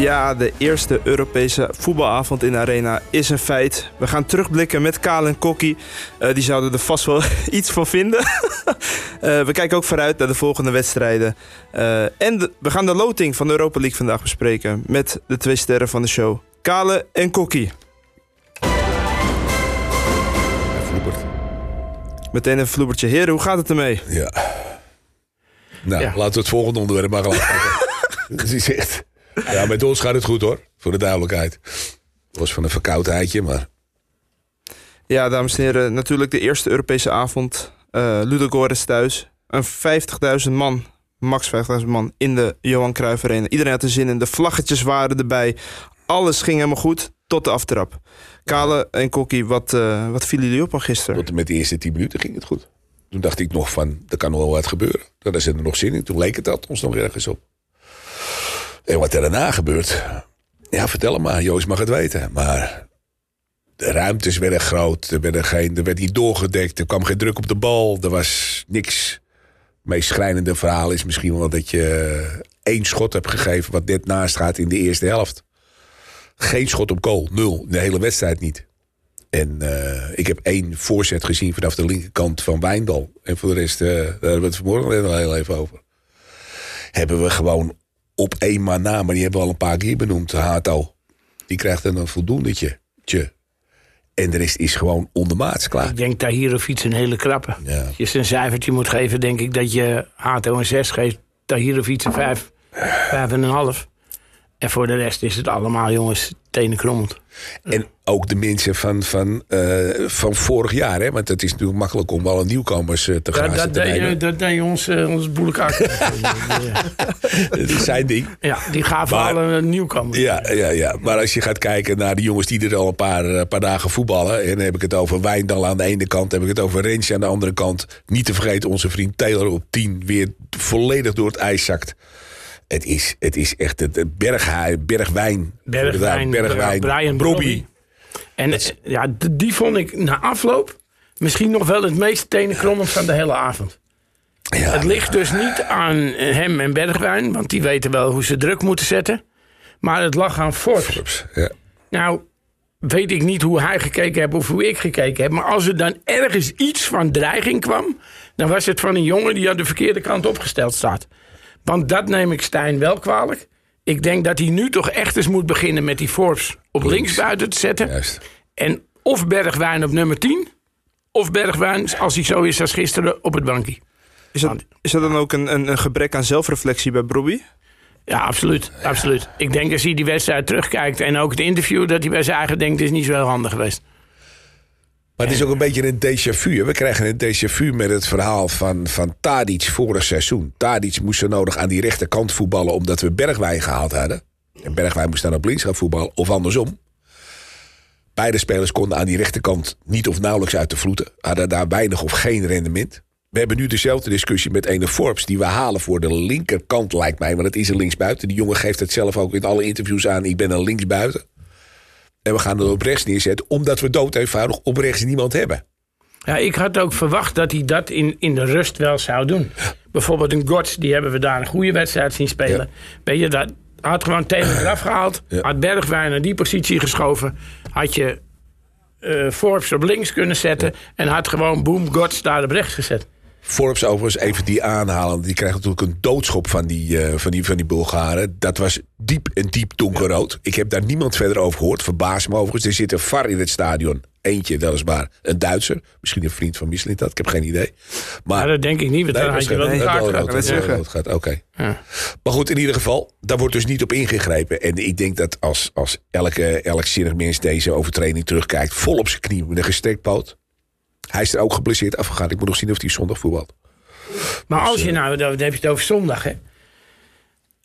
Ja, de eerste Europese voetbalavond in de Arena is een feit. We gaan terugblikken met Kaal en Kokkie. Uh, die zouden er vast wel iets van vinden. uh, we kijken ook vooruit naar de volgende wedstrijden. Uh, en de, we gaan de loting van de Europa League vandaag bespreken... met de twee sterren van de show. Kale en Kokkie. Meteen een vloebertje. Heren, hoe gaat het ermee? Ja. Nou, ja. laten we het volgende onderwerp maar gelijk Dat is echt... Ja, met ons gaat het goed hoor, voor de duidelijkheid. Het was van een verkoudheidje, maar... Ja, dames en heren, natuurlijk de eerste Europese avond. Uh, Ludogorets thuis. Een 50.000 man, max 50.000 man, in de Johan Cruijff Arena. Iedereen had er zin in, de vlaggetjes waren erbij. Alles ging helemaal goed, tot de aftrap. Kale en Kokkie, wat, uh, wat vielen jullie op al gisteren? Tot met de eerste 10 minuten ging het goed. Toen dacht ik nog van, er kan nog wel wat gebeuren. Daar zit er nog zin in. Toen leek het dat ons nog ergens op. En wat er daarna gebeurt, ja, vertel hem maar. Joost mag het weten. Maar de ruimtes werden groot. Er, geen, er werd niet doorgedekt. Er kwam geen druk op de bal. Er was niks. Het meest schrijnende verhaal is misschien wel dat je één schot hebt gegeven... wat net naast gaat in de eerste helft. Geen schot op goal. Nul. De hele wedstrijd niet. En uh, ik heb één voorzet gezien vanaf de linkerkant van Wijndal. En voor de rest, uh, daar hebben we het vanmorgen al heel even over. Hebben we gewoon op één maar na, maar die hebben we al een paar keer benoemd. Hato. Die krijgt dan een voldoendetje. Tje. En de rest is gewoon ondermaats klaar. Ik denk dat hier of iets een hele krappe. Ja. Als je een cijfertje moet geven, denk ik dat je Hato een 6 geeft. Iets een 5, 5 en voor de rest is het allemaal, jongens, tenen krommend. En ook de mensen van, van, uh, van vorig jaar, hè? want het is natuurlijk makkelijk om alle nieuwkomers uh, te gaan. Dat, dat, dat deed ons, uh, ons dat is zijn ding. Ja, die gaven maar, alle nieuwkomers. Ja, ja, ja, maar als je gaat kijken naar de jongens die er al een paar, paar dagen voetballen. En dan heb ik het over Wijndal aan de ene kant, heb ik het over Rensje aan de andere kant. Niet te vergeten onze vriend Taylor op 10 weer volledig door het ijs zakt. Het is, het is echt het berghaai, bergwijn. Bergwijn, bergwijn. Brian Brobby. En is... ja, die vond ik na afloop misschien nog wel het meest tenenkrommend van de hele avond. Ja, het ligt dus niet aan hem en Bergwijn, want die weten wel hoe ze druk moeten zetten. Maar het lag aan Forbes. ja. Nou, weet ik niet hoe hij gekeken heeft of hoe ik gekeken heb. Maar als er dan ergens iets van dreiging kwam, dan was het van een jongen die aan de verkeerde kant opgesteld staat. Want dat neem ik Stijn wel kwalijk. Ik denk dat hij nu toch echt eens moet beginnen met die Forbes op links, buiten te zetten. Juist. En of Bergwijn op nummer 10. Of Bergwijn, als hij zo is als gisteren, op het bankje. Is dat, is dat dan ook een, een, een gebrek aan zelfreflectie bij Bobby? Ja, absoluut, absoluut. Ik denk als hij die wedstrijd terugkijkt en ook het interview... dat hij bij zijn eigen denkt, is niet zo heel handig geweest. Maar het is ook een beetje een déjà vu. We krijgen een déjà vu met het verhaal van, van Tadic vorig seizoen. Tadic moest zo nodig aan die rechterkant voetballen... omdat we Bergwijn gehaald hadden. En Bergwijn moest dan op links gaan voetballen, of andersom. Beide spelers konden aan die rechterkant niet of nauwelijks uit de vloeten. Hadden daar weinig of geen rendement. We hebben nu dezelfde discussie met ene Forbes... die we halen voor de linkerkant, lijkt mij. Want het is een linksbuiten. Die jongen geeft het zelf ook in alle interviews aan. Ik ben een linksbuiten. En we gaan het op rechts neerzetten, omdat we dood eenvoudig op rechts niemand hebben. Ja, ik had ook verwacht dat hij dat in, in de rust wel zou doen. Bijvoorbeeld een Gods, die hebben we daar een goede wedstrijd zien spelen. Ja. je, dat had gewoon tegen eraf gehaald. Had Bergwijn naar die positie geschoven. Had je uh, Forbes op links kunnen zetten. En had gewoon boom, Gods daar op rechts gezet. Forbes overigens even die aanhalen. Die krijgt natuurlijk een doodschop van die, uh, van die, van die Bulgaren. Dat was diep en diep donkerrood. Ik heb daar niemand verder over gehoord. Verbaas me overigens. Er zit een VAR in het stadion. Eentje, dat is maar een Duitser. Misschien een vriend van Michelin dat. Ik heb geen idee. Maar dat denk ik niet. Want nee, had je wel een kaart gaat. Oké. Ja. Maar goed, in ieder geval. Daar wordt dus niet op ingegrepen. En ik denk dat als, als elke, elk zinnig mens deze overtreding terugkijkt... vol op zijn knie met een gestrekt poot... Hij is er ook geblesseerd afgegaan. Ik moet nog zien of hij zondag voetbalt. Maar als dus, je eh, nou, dan heb je het over zondag, hè.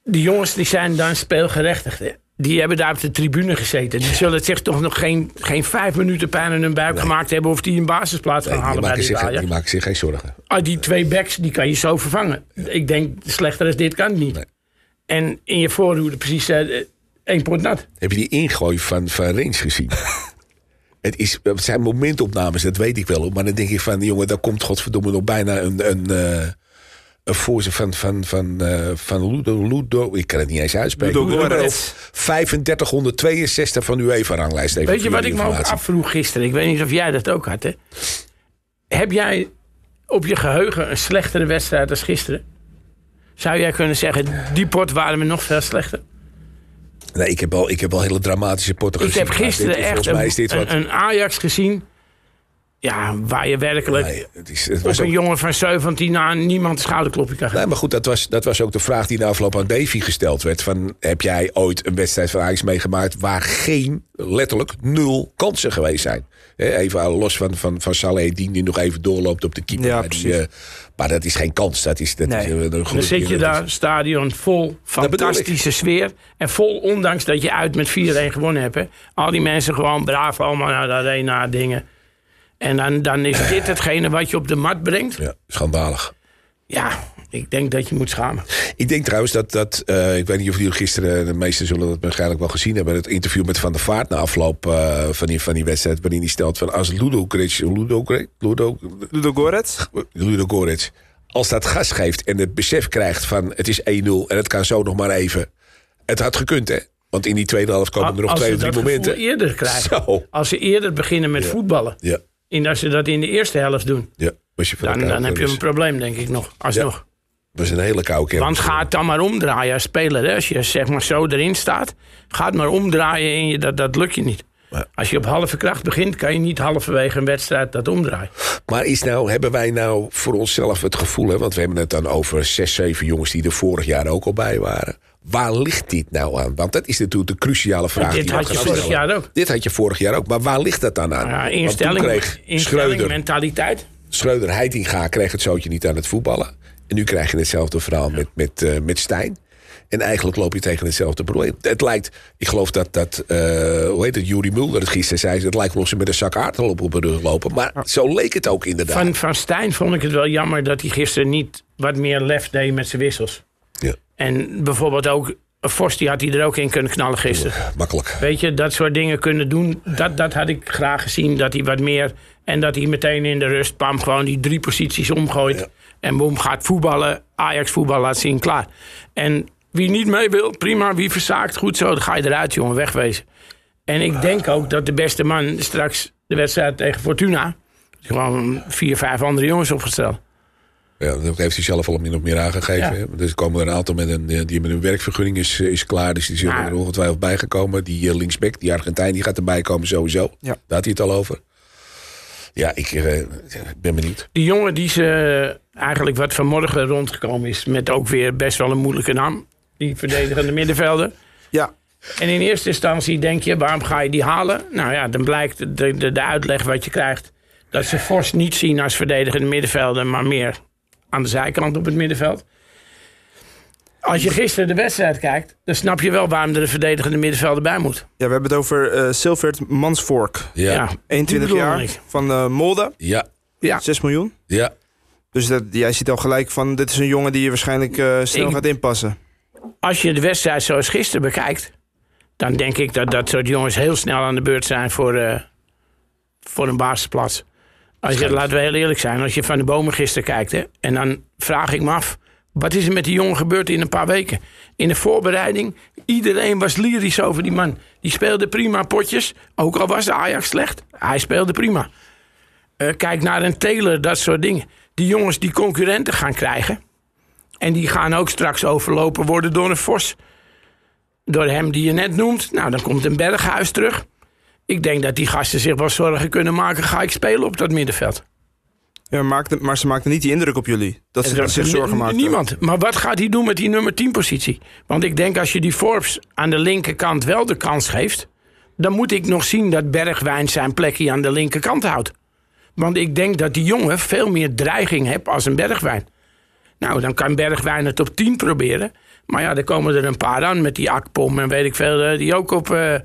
Die jongens die zijn dan speelgerechtigd. Hè? Die hebben daar op de tribune gezeten. Die zullen zich toch nog geen, geen vijf minuten pijn in hun buik gemaakt hebben... of die een basisplaats gaan halen bij die zich, Die maken zich geen zorgen. Ah, die twee backs, die kan je zo vervangen. Ik denk, slechter als dit kan het niet. En in je voorhoede precies uh, één pot nat. Heb je die ingooi van, van Rens gezien? Het, is, het zijn momentopnames, dat weet ik wel. Maar dan denk ik van, jongen, daar komt godverdomme nog bijna een, een, uh, voor ze van, van, van, uh, van Ludo, Ludo, ik kan het niet eens uitspreken. Ludo 3562 van uw even-ranglijst. Weet je wat ik me ook afvroeg gisteren? Ik weet niet of jij dat ook had, hè? Heb jij op je geheugen een slechtere wedstrijd als gisteren? Zou jij kunnen zeggen, die pot waren we nog veel slechter? Nee, ik heb al, ik heb al hele dramatische potten gezien. Ik heb gisteren echt een, een Ajax gezien ja, waar je werkelijk nee, het is, het was een jongen van 17 aan niemand schouderklopje kan geven. Nee, maar goed, dat was, dat was ook de vraag die na afloop aan Davy gesteld werd. Van, heb jij ooit een wedstrijd van Ajax meegemaakt... waar geen, letterlijk, nul kansen geweest zijn? even los van, van, van Saleh, die nog even doorloopt op de keeper. Ja, die, uh, maar dat is geen kans. Dat is, dat nee. is, dan zit je daar, stadion vol, fantastische sfeer. En vol, ondanks dat je uit met 4-1 gewonnen hebt. Hè. Al die mensen gewoon braaf allemaal naar de arena dingen. En dan, dan is dit hetgene wat je op de mat brengt. Ja, schandalig. Ja, ik denk dat je moet schamen. Ik denk trouwens dat, dat uh, ik weet niet of jullie gisteren, de meesten zullen dat waarschijnlijk wel gezien hebben, het interview met Van der Vaart na afloop uh, van, die, van die wedstrijd, waarin hij stelt van als Ludo Ludo, Ludo, Ludo Gorets? Ludo Gorets, als dat gas geeft en het besef krijgt van het is 1-0 en het kan zo nog maar even. Het had gekund hè. Want in die tweede helft komen er nog twee of drie momenten. Als ze eerder krijgen. Als ze eerder beginnen met voetballen. Ja. En als ze dat in de eerste helft doen, ja, je dan, dan heb je een probleem, denk ik nog. Alsnog. Ja. Is een hele koude Want ga het dan maar omdraaien als speler. Hè? Als je zeg maar zo erin staat, ga het maar omdraaien en je, dat, dat lukt je niet. Als je op halve kracht begint, kan je niet halverwege een wedstrijd dat omdraaien. Maar is nou, hebben wij nou voor onszelf het gevoel, hè, want we hebben het dan over zes, zeven jongens die er vorig jaar ook al bij waren. Waar ligt dit nou aan? Want dat is natuurlijk de cruciale vraag. dit had je vorig jaar ook. Dit had je vorig jaar ook. Maar waar ligt dat dan aan? Ja, instelling, kreeg instelling Schreuder, mentaliteit. Schreuder Heitinga kreeg het zootje niet aan het voetballen. En nu krijg je hetzelfde verhaal met, met, uh, met Stijn. En eigenlijk loop je tegen hetzelfde probleem. Het lijkt, ik geloof dat, dat uh, hoe heet het, Jurie Mulder het gisteren zei... het lijkt wel of ze met een zak aardappel op de rug lopen. Maar zo leek het ook inderdaad. Van, van Stijn vond ik het wel jammer dat hij gisteren niet wat meer lef deed met zijn wissels. Ja. En bijvoorbeeld ook, Vos die had hij er ook in kunnen knallen gisteren. makkelijk. Weet je, dat soort dingen kunnen doen. Dat, dat had ik graag gezien, dat hij wat meer... En dat hij meteen in de rust, pam, gewoon die drie posities omgooit. En boom, gaat voetballen, Ajax voetbal laat zien, klaar. En wie niet mee wil, prima. Wie verzaakt, goed zo. Dan ga je eruit, jongen, wegwezen. En ik denk ook dat de beste man straks de wedstrijd tegen Fortuna... gewoon vier, vijf andere jongens opgesteld. Ja, dat heeft hij zelf al min of meer aangegeven. Ja. Dus er komen er een aantal met een, die met een werkvergunning is, is klaar. Dus die zullen er ongetwijfeld bijgekomen. Die uh, linksback, die Argentijn, die gaat erbij komen sowieso. Ja. Daar had hij het al over. Ja, ik uh, ben benieuwd. Die jongen die ze eigenlijk wat vanmorgen rondgekomen is... met ook weer best wel een moeilijke naam. Die verdedigende middenvelder. Ja. En in eerste instantie denk je, waarom ga je die halen? Nou ja, dan blijkt de, de, de uitleg wat je krijgt... dat ze Fors niet zien als verdedigende middenvelder... maar meer aan de zijkant op het middenveld. Als je gisteren de wedstrijd kijkt, dan snap je wel waarom er een verdedigende middenvelder bij moet. Ja, we hebben het over uh, Silvert Mansvork. Ja. 21 jaar van uh, Molde. Ja. ja. 6 miljoen. Ja. Dus dat, jij ziet al gelijk van, dit is een jongen die je waarschijnlijk uh, snel gaat inpassen. Als je de wedstrijd zoals gisteren bekijkt, dan denk ik dat dat soort jongens heel snel aan de beurt zijn voor, voor een basisplaats. Als je, laten we heel eerlijk zijn, als je van de bomen gisteren kijkt, hè, en dan vraag ik me af, wat is er met die jongen gebeurd in een paar weken? In de voorbereiding, iedereen was lyrisch over die man. Die speelde prima potjes, ook al was de Ajax slecht. Hij speelde prima. Uh, kijk naar een Taylor, dat soort dingen. Die jongens die concurrenten gaan krijgen. En die gaan ook straks overlopen worden door een Vos. Door hem die je net noemt. Nou, dan komt een Berghuis terug. Ik denk dat die gasten zich wel zorgen kunnen maken. Ga ik spelen op dat middenveld? Ja, maar ze maakten niet die indruk op jullie. Dat ze zich zorgen maken. Niemand. Maar wat gaat hij doen met die nummer 10 positie? Want ik denk als je die Forbes aan de linkerkant wel de kans geeft... dan moet ik nog zien dat Bergwijn zijn plekje aan de linkerkant houdt. Want ik denk dat die jongen veel meer dreiging heeft als een Bergwijn. Nou, dan kan Bergwijn het op 10 proberen. Maar ja, er komen er een paar aan met die Akpom en weet ik veel... Eh, die ook op... Uh,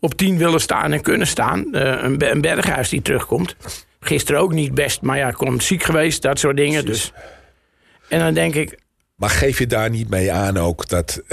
op 10 willen staan en kunnen staan. Uh, een, een Berghuis die terugkomt. Gisteren ook niet best, maar ja, komt ziek geweest, dat soort dingen. Dus. En dan denk ik, Maar geef je daar niet mee aan ook dat uh,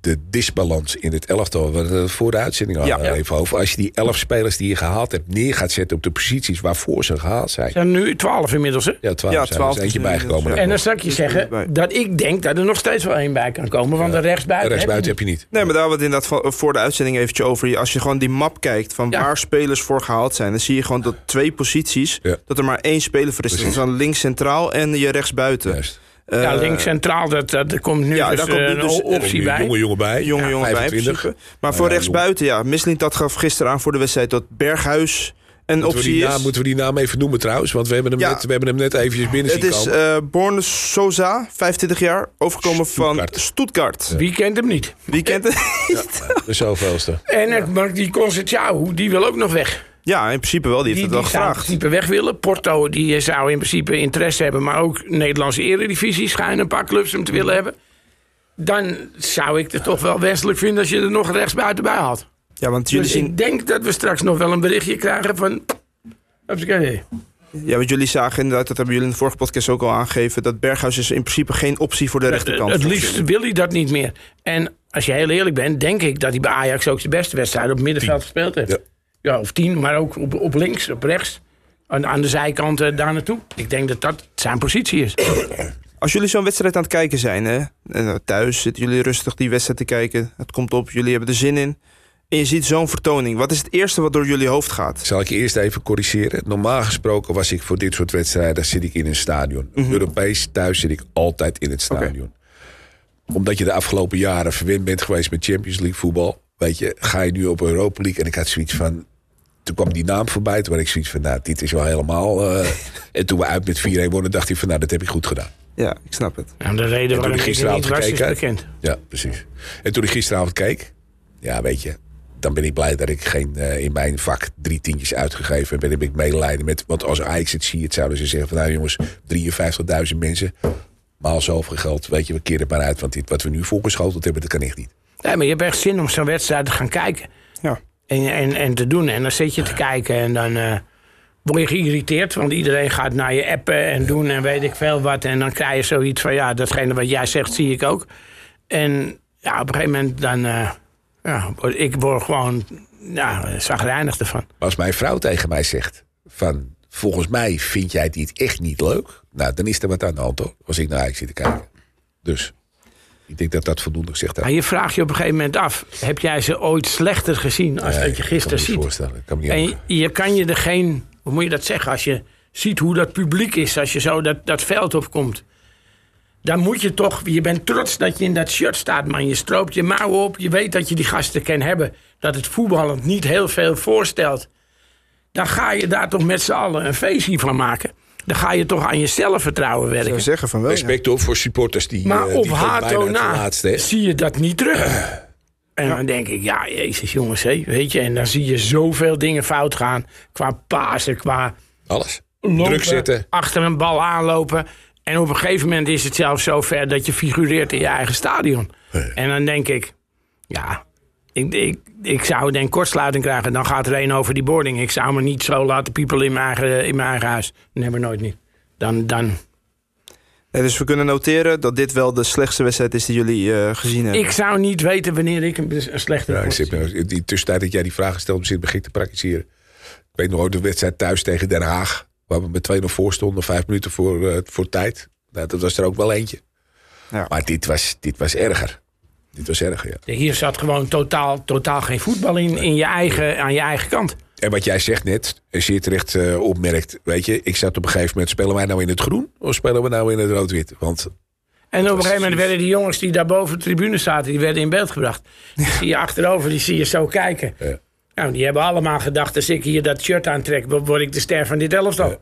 de disbalans in het elftal... we voor de uitzending al ja. even over... als je die elf spelers die je gehaald hebt neer gaat zetten... op de posities waarvoor ze gehaald zijn. zijn nu twaalf inmiddels, hè? Ja, twaalf. Ja, twaalf er eentje bijgekomen. En dan zal ik je zeggen dat ik denk dat er nog steeds wel één bij kan komen. Want de rechtsbuiten, de rechtsbuiten heb je niet. Nee, maar daar wat inderdaad voor de uitzending eventjes over. Als je gewoon die map kijkt van waar spelers voor gehaald zijn... dan zie je gewoon dat twee posities... dat er maar één speler voor is. Dat is dan links centraal en je rechtsbuiten. Juist. Ja, eh, links centraal, dat, dat komt nu ja, dus, daar komt nu dus een optie bij. Jonge jongen bij. Jonge ja, jongen 25. bij. Maar voor rechtsbuiten, ja. Mislint dat gaf gisteren aan voor de wedstrijd dat Berghuis een moeten optie we naam, is. Moeten we die naam even noemen trouwens? Want we hebben hem, net, we hebben hem net eventjes binnen Het is uh, Borne Sosa, 25 jaar, overkomen van Stuttgart. Wie kent hem niet? Wie kent hem niet? de zoveelste. En maar die Conceição, die wil ook nog weg. Ja, in principe wel. Die heeft het wel gevraagd. in principe weg willen. Porto die zou in principe interesse hebben. Maar ook Nederlandse eredivisie schijnen een paar clubs hem te willen hebben. Dan zou ik het toch wel wenselijk vinden als je er nog rechtsbuiten bij had. Ja, want jullie dus zien... ik denk dat we straks nog wel een berichtje krijgen van... Ja, want jullie zagen inderdaad, dat hebben jullie in de vorige podcast ook al aangegeven... dat Berghuis is in principe geen optie voor de rechterkant. Het liefst wil hij dat niet meer. En als je heel eerlijk bent, denk ik dat hij bij Ajax ook zijn beste wedstrijd op middenveld gespeeld heeft. Ja ja, of tien, maar ook op, op links, op rechts. Aan, aan de zijkant daar naartoe. Ik denk dat dat zijn positie is. Als jullie zo'n wedstrijd aan het kijken zijn, hè, en thuis zitten jullie rustig die wedstrijd te kijken. Het komt op, jullie hebben er zin in. En je ziet zo'n vertoning. Wat is het eerste wat door jullie hoofd gaat? Zal ik je eerst even corrigeren? Normaal gesproken was ik voor dit soort wedstrijden zit ik in een stadion. Mm Europees thuis zit ik altijd in het stadion. Omdat je de afgelopen jaren verwend bent geweest met Champions League voetbal. Weet je, ga je nu op Europa League. En ik had zoiets van, toen kwam die naam voorbij. Toen had ik zoiets van, nou, dit is wel helemaal... Uh, en toen we uit met 4-1 wonnen, dacht ik van, nou, dat heb ik goed gedaan. Ja, ik snap het. En de reden waarom ik gisteravond niet was, gekeken, is bekend. Ja, precies. En toen ik gisteravond keek, ja, weet je... dan ben ik blij dat ik geen uh, in mijn vak drie tientjes uitgegeven heb. En heb ik medelijden met... Want als Ajax het ziet, zouden ze zeggen van... nou jongens, 53.000 mensen... maal zoveel geld, weet je, we keren het maar uit. Want dit, wat we nu voorgeschoteld hebben, dat kan echt niet. Nee, maar je hebt echt zin om zo'n wedstrijd te gaan kijken. Ja. En, en, en te doen. En dan zit je te kijken en dan uh, word je geïrriteerd. Want iedereen gaat naar je appen en doen en weet ik veel wat. En dan krijg je zoiets van, ja, datgene wat jij zegt, zie ik ook. En ja, op een gegeven moment dan... Uh, ja, ik word gewoon ja, zagrijnig ervan. Als mijn vrouw tegen mij zegt van... volgens mij vind jij dit echt niet leuk... nou, dan is er wat aan de hand, hoor. Als ik naar eigenlijk zit te kijken. Dus... Ik denk dat dat voldoende gezegd heeft. Maar je vraagt je op een gegeven moment af: heb jij ze ooit slechter gezien als dat je gisteren ziet? Voorstellen. Kan me en je, kan je er geen, hoe moet je dat zeggen, als je ziet hoe dat publiek is, als je zo dat, dat veld opkomt. Dan moet je toch, je bent trots dat je in dat shirt staat, man. Je stroopt je mouwen op, je weet dat je die gasten kan hebben. Dat het voetballend niet heel veel voorstelt. Dan ga je daar toch met z'n allen een feestje van maken dan ga je toch aan je zelfvertrouwen werken. Zou zeggen van wel, Respect ja. voor supporters die. Maar uh, op Hato na zie je dat niet terug. En dan denk ik, ja, jezus jongens, hé, weet je. En dan zie je zoveel dingen fout gaan. Qua pasen, qua... Alles. Druk zitten. Achter een bal aanlopen. En op een gegeven moment is het zelfs zo ver dat je figureert in je eigen stadion. En dan denk ik, ja, ik, ik, ik zou denk kortsluiting krijgen. Dan gaat er een over die boarding. Ik zou me niet zo laten piepelen in mijn eigen, in mijn eigen huis. Never nooit niet. Dan... dan dus we kunnen noteren dat dit wel de slechtste wedstrijd is die jullie uh, gezien hebben. Ik zou niet weten wanneer ik een, een slechte ja, ik nou, Die tussentijd dat jij die vragen stelde, zit begin te praktiseren. Ik weet nog ook de wedstrijd thuis tegen Den Haag. Waar we met 2-0 voor stonden, vijf minuten voor, uh, voor tijd. Nou, dat was er ook wel eentje. Ja. Maar dit was, dit was erger. Dit was erg, ja. Hier zat gewoon totaal, totaal geen voetbal in, in je eigen, aan je eigen kant. En wat jij zegt net, je terecht uh, opmerkt... weet je, ik zat op een gegeven moment... spelen wij nou in het groen of spelen we nou in het rood-wit? Want... En op een gegeven moment werden die jongens die daar boven de tribune zaten... die werden in beeld gebracht. Die zie je achterover, die zie je zo kijken. Ja. Nou, die hebben allemaal gedacht... als ik hier dat shirt aantrek, word ik de ster van dit elftal. Ja.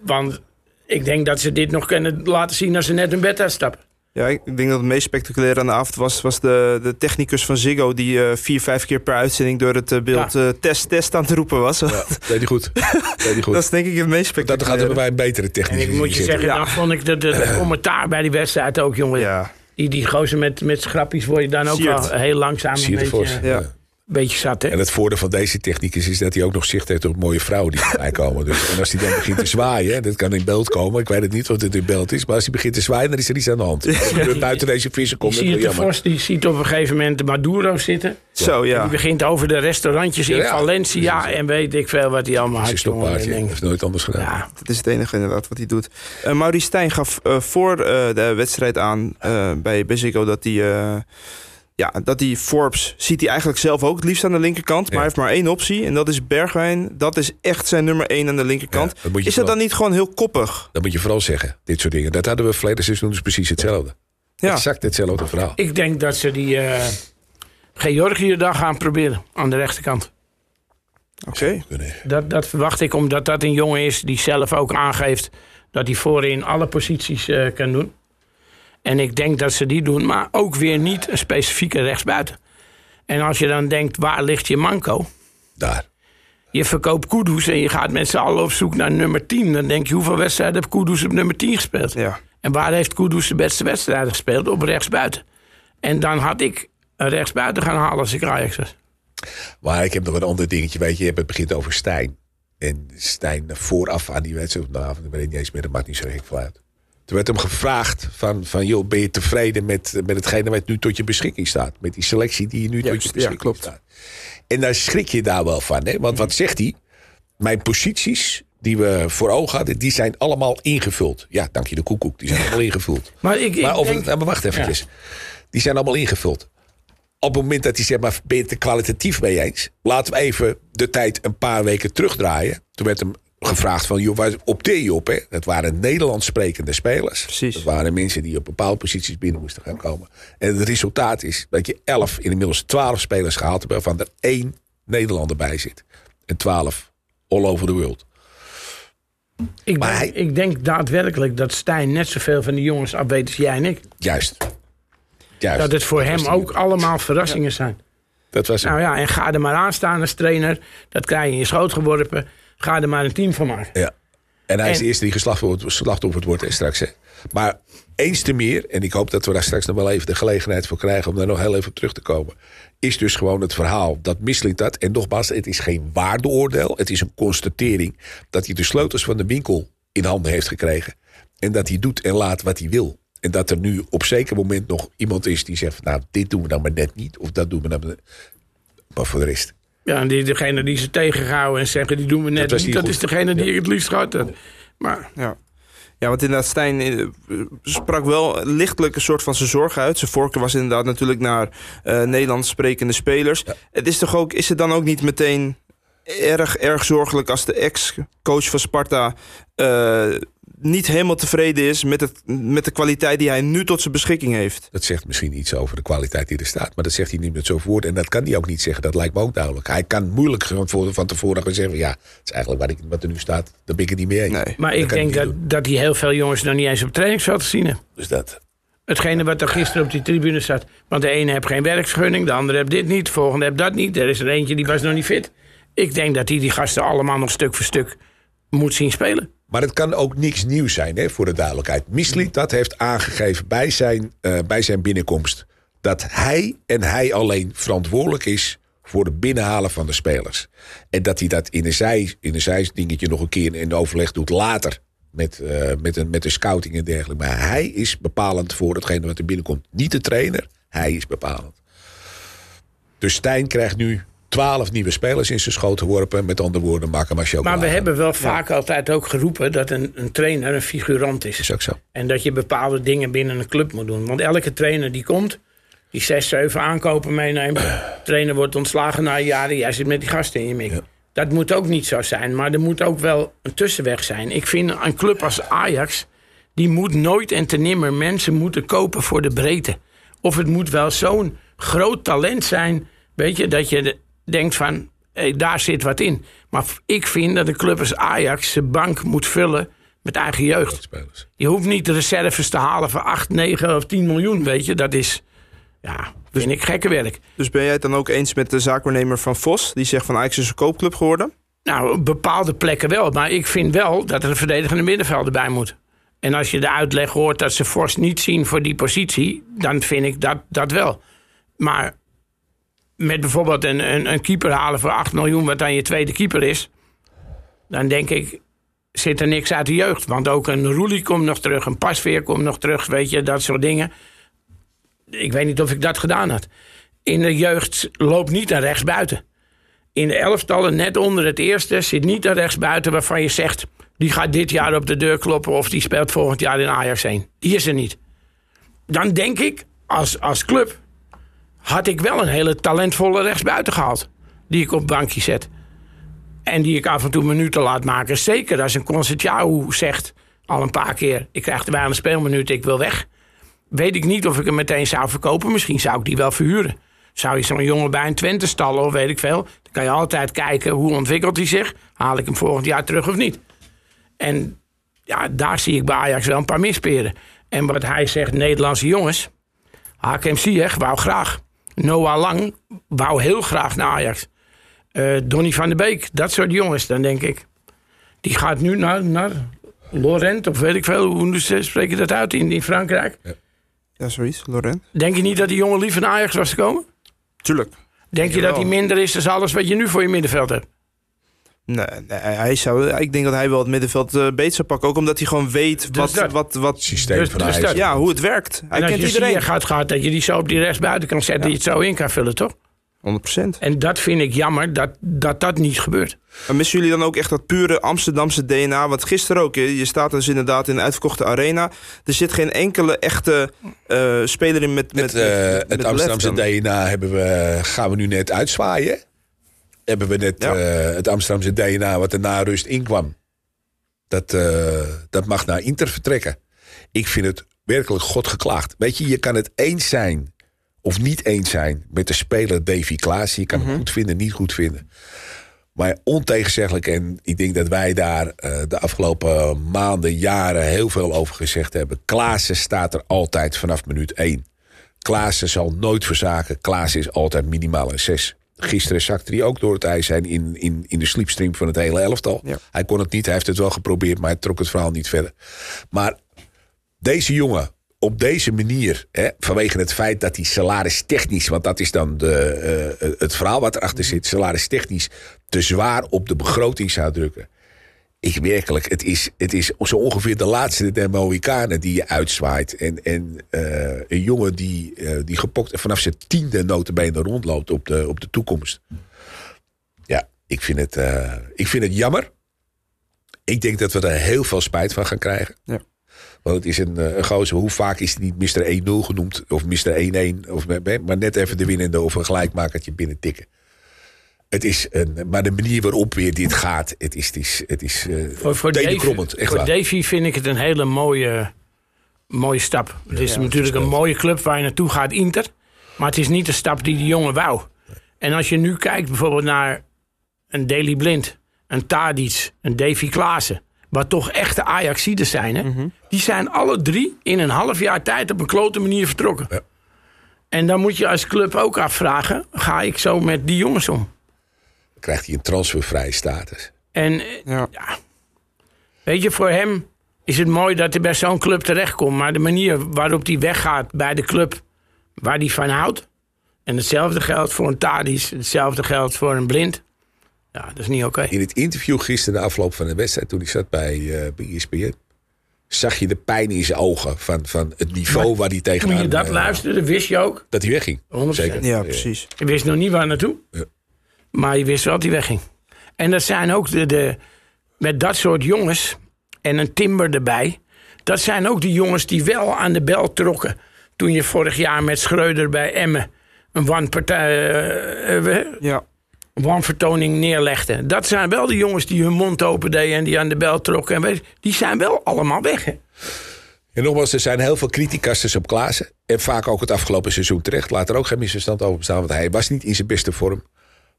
Want ik denk dat ze dit nog kunnen laten zien... als ze net hun bed uitstappen. Ja, ik denk dat het meest spectaculaire aan de avond was, was de, de technicus van Ziggo... die uh, vier, vijf keer per uitzending door het uh, beeld ja. uh, test, test aan te roepen was. Ja, deed hij goed. Deed goed. dat is denk ik het meest spectaculaire. Dat gaat wij een betere technisch. En ik moet je zeggen, ja. dan vond ik de, de, de, commentaar bij die wedstrijd ook, jongen. Ja. Die, die gozer met, met schrappies word je dan ook Siert. wel heel langzaam Siert een beetje... Ja. Beetje zat, hè? En het voordeel van deze techniek is, is dat hij ook nog zicht heeft op mooie vrouwen die erbij komen. Dus, en als hij dan begint te zwaaien, dat kan in beeld komen. Ik weet het niet of het in beeld is. Maar als hij begint te zwaaien, dan is er iets aan de hand. Als buiten deze vissen komt, zie je Vos, die ziet op een gegeven moment de Maduro zitten. Zo, ja. Die begint over de restaurantjes in Valencia en weet ik veel wat hij allemaal had. Hij heeft nooit anders gedaan. Ja. Dat is het enige inderdaad wat hij doet. Uh, Maurice Stijn gaf uh, voor uh, de wedstrijd aan bij Bezico dat hij ja, dat die Forbes ziet hij eigenlijk zelf ook het liefst aan de linkerkant. Maar hij heeft maar één optie en dat is Bergwijn. Dat is echt zijn nummer één aan de linkerkant. is dat dan niet gewoon heel koppig? Dat moet je vooral zeggen, dit soort dingen. Dat hadden we verleden seizoen dus precies hetzelfde. Ja. Exact hetzelfde verhaal. Ik denk dat ze die uh, Georgië daar gaan proberen aan de rechterkant. Oké. Dat, dat verwacht ik omdat dat een jongen is die zelf ook aangeeft dat hij voorin alle posities uh, kan doen. En ik denk dat ze die doen, maar ook weer niet een specifieke rechtsbuiten. En als je dan denkt, waar ligt je manco? Daar. Je verkoopt Kudus en je gaat met z'n allen op zoek naar nummer 10. Dan denk je, hoeveel wedstrijden heeft Kudus op nummer 10 gespeeld? Ja. En waar heeft Kudus de beste wedstrijden gespeeld? Op rechtsbuiten. En dan had ik een rechtsbuiten gaan halen als ik Ajax was. Maar ik heb nog een ander dingetje. Weet je, je hebt het begint over Stijn. En Stijn vooraf aan die wedstrijd, nou, ik weet niet eens meer, dat maakt niet zo gek veel uit. Toen werd hem gevraagd van, van joh, ben je tevreden met, met hetgene wat nu tot je beschikking staat? Met die selectie die je nu tot je beschikking klopt. staat. En daar schrik je daar wel van. Hè? Want wat zegt hij? Mijn posities die we voor ogen hadden, die zijn allemaal ingevuld. Ja, dank je de koekoek, die zijn allemaal ingevuld. Maar, ik, ik maar, nou, wacht even. Die zijn allemaal ingevuld. Op het moment dat hij zegt, maar ben je het er kwalitatief mee eens? Laten we even de tijd een paar weken terugdraaien. Toen werd hem gevraagd van, joh, waar opteer je op? Hè? Dat waren Nederlands sprekende spelers. Precies. Dat waren mensen die op bepaalde posities binnen moesten gaan komen. En het resultaat is dat je elf, inmiddels twaalf spelers gehaald hebt... waarvan er één Nederlander bij zit. En twaalf all over the world. Ik, denk, ik denk daadwerkelijk dat Stijn net zoveel van die jongens afweet als jij en ik. Juist. Juist. Dat het voor hem ook allemaal verrassingen zijn. Dat was Nou ja, en ga er maar aan staan als trainer. Dat krijg je in je schoot geworpen. Ga er maar een team van maken. Ja. En hij is de eerste die geslachtofferd wordt en straks. Hè. Maar eens te meer, en ik hoop dat we daar straks nog wel even de gelegenheid voor krijgen om daar nog heel even op terug te komen. Is dus gewoon het verhaal dat Misling dat. En nogmaals, het is geen waardeoordeel. Het is een constatering dat hij de sleutels van de winkel in handen heeft gekregen. En dat hij doet en laat wat hij wil. En dat er nu op zeker moment nog iemand is die zegt: Nou, dit doen we dan maar net niet. Of dat doen we dan maar. Maar voor de rest. Ja, en die, degene die ze tegenhouden en zeggen, die doen we net dat niet. Dat is degene die ik het liefst gehad heb. Maar... Ja. Ja, want inderdaad, Stijn eh, sprak wel lichtelijk een soort van zijn zorgen uit. Zijn voorkeur was inderdaad natuurlijk naar uh, Nederlands sprekende spelers. Het is toch ook, is het dan ook niet meteen erg, erg zorgelijk als de ex-coach van Sparta uh, niet helemaal tevreden is met, het, met de kwaliteit die hij nu tot zijn beschikking heeft. Dat zegt misschien iets over de kwaliteit die er staat. Maar dat zegt hij niet met zo'n woord. En dat kan hij ook niet zeggen. Dat lijkt me ook duidelijk. Hij kan moeilijk van tevoren gaan zeggen... ja, het is eigenlijk wat, ik, wat er nu staat. Daar ben ik het niet mee eens. Nee. Maar ik denk dat, dat hij heel veel jongens nog niet eens op trainingsveld zien. Dus dat... Hetgene wat er gisteren op die tribune zat. Want de ene heeft geen werkvergunning, de andere heeft dit niet, de volgende heeft dat niet. Er is er eentje die was nog niet fit. Ik denk dat hij die gasten allemaal nog stuk voor stuk moet zien spelen. Maar het kan ook niks nieuws zijn, hè, voor de duidelijkheid. Misli dat heeft aangegeven bij zijn, uh, bij zijn binnenkomst... dat hij en hij alleen verantwoordelijk is voor het binnenhalen van de spelers. En dat hij dat in een, zij, in een zijdingetje nog een keer in overleg doet later... Met, uh, met, een, met de scouting en dergelijke. Maar hij is bepalend voor hetgene wat er binnenkomt. Niet de trainer, hij is bepalend. Dus Stijn krijgt nu twaalf nieuwe spelers in zijn schoot geworpen. Met andere woorden, maken maar Maar we hebben wel vaak altijd ook geroepen dat een, een trainer een figurant is. Is ook zo. En dat je bepaalde dingen binnen een club moet doen. Want elke trainer die komt, die zes, zeven aankopen meeneemt. trainer wordt ontslagen na een jaar jij zit met die gasten in je mik. Dat moet ook niet zo zijn. Maar er moet ook wel een tussenweg zijn. Ik vind een club als Ajax, die moet nooit en te nimmer mensen moeten kopen voor de breedte. Of het moet wel zo'n groot talent zijn, weet je, dat je denkt van, hey, daar zit wat in. Maar ik vind dat de club als Ajax zijn bank moet vullen met eigen jeugd. Je hoeft niet de reserves te halen voor 8, 9 of 10 miljoen, weet je. Dat is, ja, dus, vind ik gekke werk. Dus ben jij het dan ook eens met de zaakwaarnemer van Vos... die zegt van Ajax is een koopclub geworden? Nou, bepaalde plekken wel. Maar ik vind wel dat er een verdedigende middenvelder bij moet. En als je de uitleg hoort dat ze Vos niet zien voor die positie... dan vind ik dat, dat wel. Maar met bijvoorbeeld een, een, een keeper halen voor 8 miljoen, wat dan je tweede keeper is. Dan denk ik, zit er niks uit de jeugd. Want ook een Roelie komt nog terug, een Pasveer komt nog terug, weet je, dat soort dingen. Ik weet niet of ik dat gedaan had. In de jeugd loopt niet naar rechts buiten. In de elftallen, net onder het eerste, zit niet naar rechts buiten waarvan je zegt... die gaat dit jaar op de deur kloppen of die speelt volgend jaar in Ajax 1. Die is er niet. Dan denk ik, als, als club, had ik wel een hele talentvolle rechtsbuiten gehaald. Die ik op bankje zet. En die ik af en toe minuten laat maken. Zeker als een Concertiao zegt al een paar keer... ik krijg te weinig speelminuten, ik wil weg. Weet ik niet of ik hem meteen zou verkopen. Misschien zou ik die wel verhuren. Zou je zo'n jongen bij een Twente stallen of weet ik veel... dan kan je altijd kijken hoe ontwikkelt hij zich. Haal ik hem volgend jaar terug of niet. En ja, daar zie ik bij Ajax wel een paar misperen. En wat hij zegt, Nederlandse jongens... Hakem Ziyech wou graag. Noah Lang wou heel graag naar Ajax. Uh, Donny van der Beek, dat soort jongens, dan denk ik. Die gaat nu naar, naar Laurent, of weet ik veel, hoe spreek je dat uit in, in Frankrijk? Ja, ja zoiets, Laurent. Denk je niet dat die jongen liever naar Ajax was gekomen? Tuurlijk. Denk je dat hij minder is dan alles wat je nu voor je middenveld hebt? Nee, nee, hij zou, ik denk dat hij wel het middenveld uh, beet zou pakken. Ook omdat hij gewoon weet dus wat, dat, wat, wat systeem dus, van dus dat, Ja, hoe het werkt. Hij en kent als je iedereen. gaat, gaat dat je die zo op die rechtsbuiten kan zetten. Ja. Die het zo in kan vullen, toch? 100%. En dat vind ik jammer dat dat, dat niet gebeurt. Maar missen jullie dan ook echt dat pure Amsterdamse DNA? Want gisteren ook, je staat dus inderdaad in een uitverkochte arena. Er zit geen enkele echte uh, speler in met. met, het, uh, met, het Amsterdamse DNA hebben we, gaan we nu net uitzwaaien. Hebben we net ja. uh, het Amsterdamse DNA wat er na rust inkwam. Dat, dat mag naar Inter vertrekken. Ik vind het werkelijk God geklaagd. Weet je, je kan het eens zijn of niet eens zijn met de speler Davy Klaas. Je kan mm hem goed vinden, niet goed vinden. Maar ontegenzeggelijk, en ik denk dat wij daar uh, de afgelopen maanden, jaren heel veel over gezegd hebben. Klaassen staat er altijd vanaf minuut 1. Klaassen zal nooit verzaken. Klaassen is altijd minimaal een 6. Gisteren zakte hij ook door het ijs zijn in, in, in de sleepstream van het hele elftal. Ja. Hij kon het niet, hij heeft het wel geprobeerd, maar hij trok het verhaal niet verder. Maar deze jongen, op deze manier, hè, vanwege het feit dat hij salaristechnisch, want dat is dan de, uh, het verhaal wat erachter zit, salaristechnisch te zwaar op de begroting zou drukken. Ik werkelijk, het is, het is zo ongeveer de laatste der Mohikanen die je uitzwaait. En, en uh, een jongen die, uh, die gepokt vanaf zijn tiende notenbenen rondloopt op de, op de toekomst. Ja, ik vind, het, ik vind het jammer. Ik denk dat we er heel veel spijt van gaan krijgen. Ja. Want het is een, eh, een gozer. Hoe vaak is hij niet Mr. 1-0 genoemd? Of Mr. 1-1? Of, maar net even de winnende of een gelijkmakertje binnen tikken. Het is een, maar de manier waarop weer dit gaat, het is, het is, het is uh, voor, voor Davy, echt voor Davy vind ik het een hele mooie, mooie stap. Het is natuurlijk een mooie club waar je naartoe gaat, Inter. Maar het is niet de stap die de jongen wou. En als je nu kijkt bijvoorbeeld naar een Daily Blind, een Tadic, een Davy Klaassen wat toch echte Ajaxiden zijn, hè? Mhm. die zijn alle drie in een half jaar tijd op een klote manier vertrokken. Ja. En dan moet je als club ook afvragen: ga ik zo met die jongens om? Krijgt hij een transfervrije status. En ja. ja. weet je, voor hem is het mooi dat hij bij zo'n club terechtkomt. Maar de manier waarop hij weggaat bij de club waar hij van houdt. En hetzelfde geldt voor een Tadis, hetzelfde geldt voor een Blind. Ja, dat is niet oké. In het interview gisteren, de afloop van de wedstrijd, toen ik zat bij, uh, bij ESPN, zag je de pijn in zijn ogen van, van het niveau waar hij tegenaan... Toen je dat uh, luisterde, wist je ook... Dat hij wegging. 100%. Zeker. Ja, precies. Je wist nog niet waar naartoe. Ja. Maar je wist wel dat hij wegging. En dat zijn ook de, de... Met dat soort jongens en een Timber erbij... Dat zijn ook die jongens die wel aan de bel trokken. Toen je vorig jaar met Schreuder bij Emmen... een wanpartij... Uh, ja wanvertoning neerlegde. Dat zijn wel de jongens die hun mond open deden en die aan de bel trokken. En die zijn wel allemaal weg. Hè? En nogmaals, er zijn heel veel criticasters op Klaassen. En vaak ook het afgelopen seizoen terecht. Laat er ook geen misverstand over bestaan. Want hij was niet in zijn beste vorm.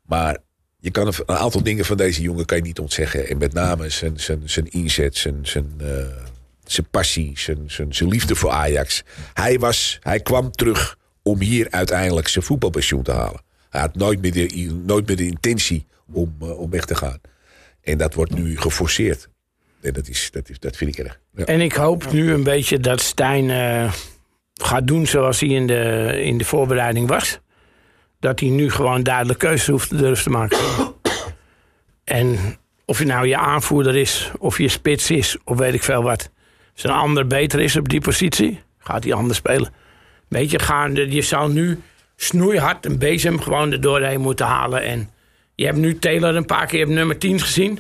Maar je kan een aantal dingen van deze jongen kan je niet ontzeggen. En met name zijn, zijn, zijn inzet, zijn, zijn, uh, zijn passie, zijn, zijn, liefde voor Ajax. Hij, was, hij kwam terug om hier uiteindelijk zijn voetbalpensioen te halen. Hij had nooit meer de, nooit meer de intentie om, uh, om weg te gaan. En dat wordt nu geforceerd. En dat, is, dat, is, dat vind ik erg. En ik hoop nu een beetje dat Stijn uh, gaat doen zoals hij in de, in de voorbereiding was. Dat hij nu gewoon duidelijk keuze hoeft te durven te maken. en of je nou je aanvoerder is, of je spits is, of weet ik veel wat. Een ander beter is op die positie, gaat hij anders spelen. Weet je, je zou nu snoeihard een bezem gewoon er doorheen moeten halen. En je hebt nu Taylor een paar keer op nummer 10 gezien.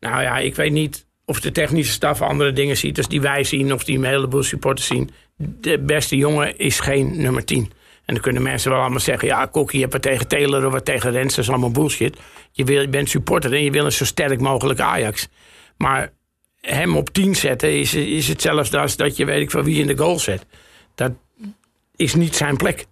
Nou ja, ik weet niet of de technische staf andere dingen ziet als die wij zien of die een heleboel supporters zien. De beste jongen is geen nummer 10. En dan kunnen mensen wel allemaal zeggen: ja, Kokkie, je hebt wat tegen Taylor of wat tegen Rens. Dat is allemaal bullshit. Je, wil, je bent supporter en je wil een zo sterk mogelijk Ajax. Maar hem op 10 zetten is, is hetzelfde als dat je weet ik van wie in de goal zet. Dat is niet zijn plek.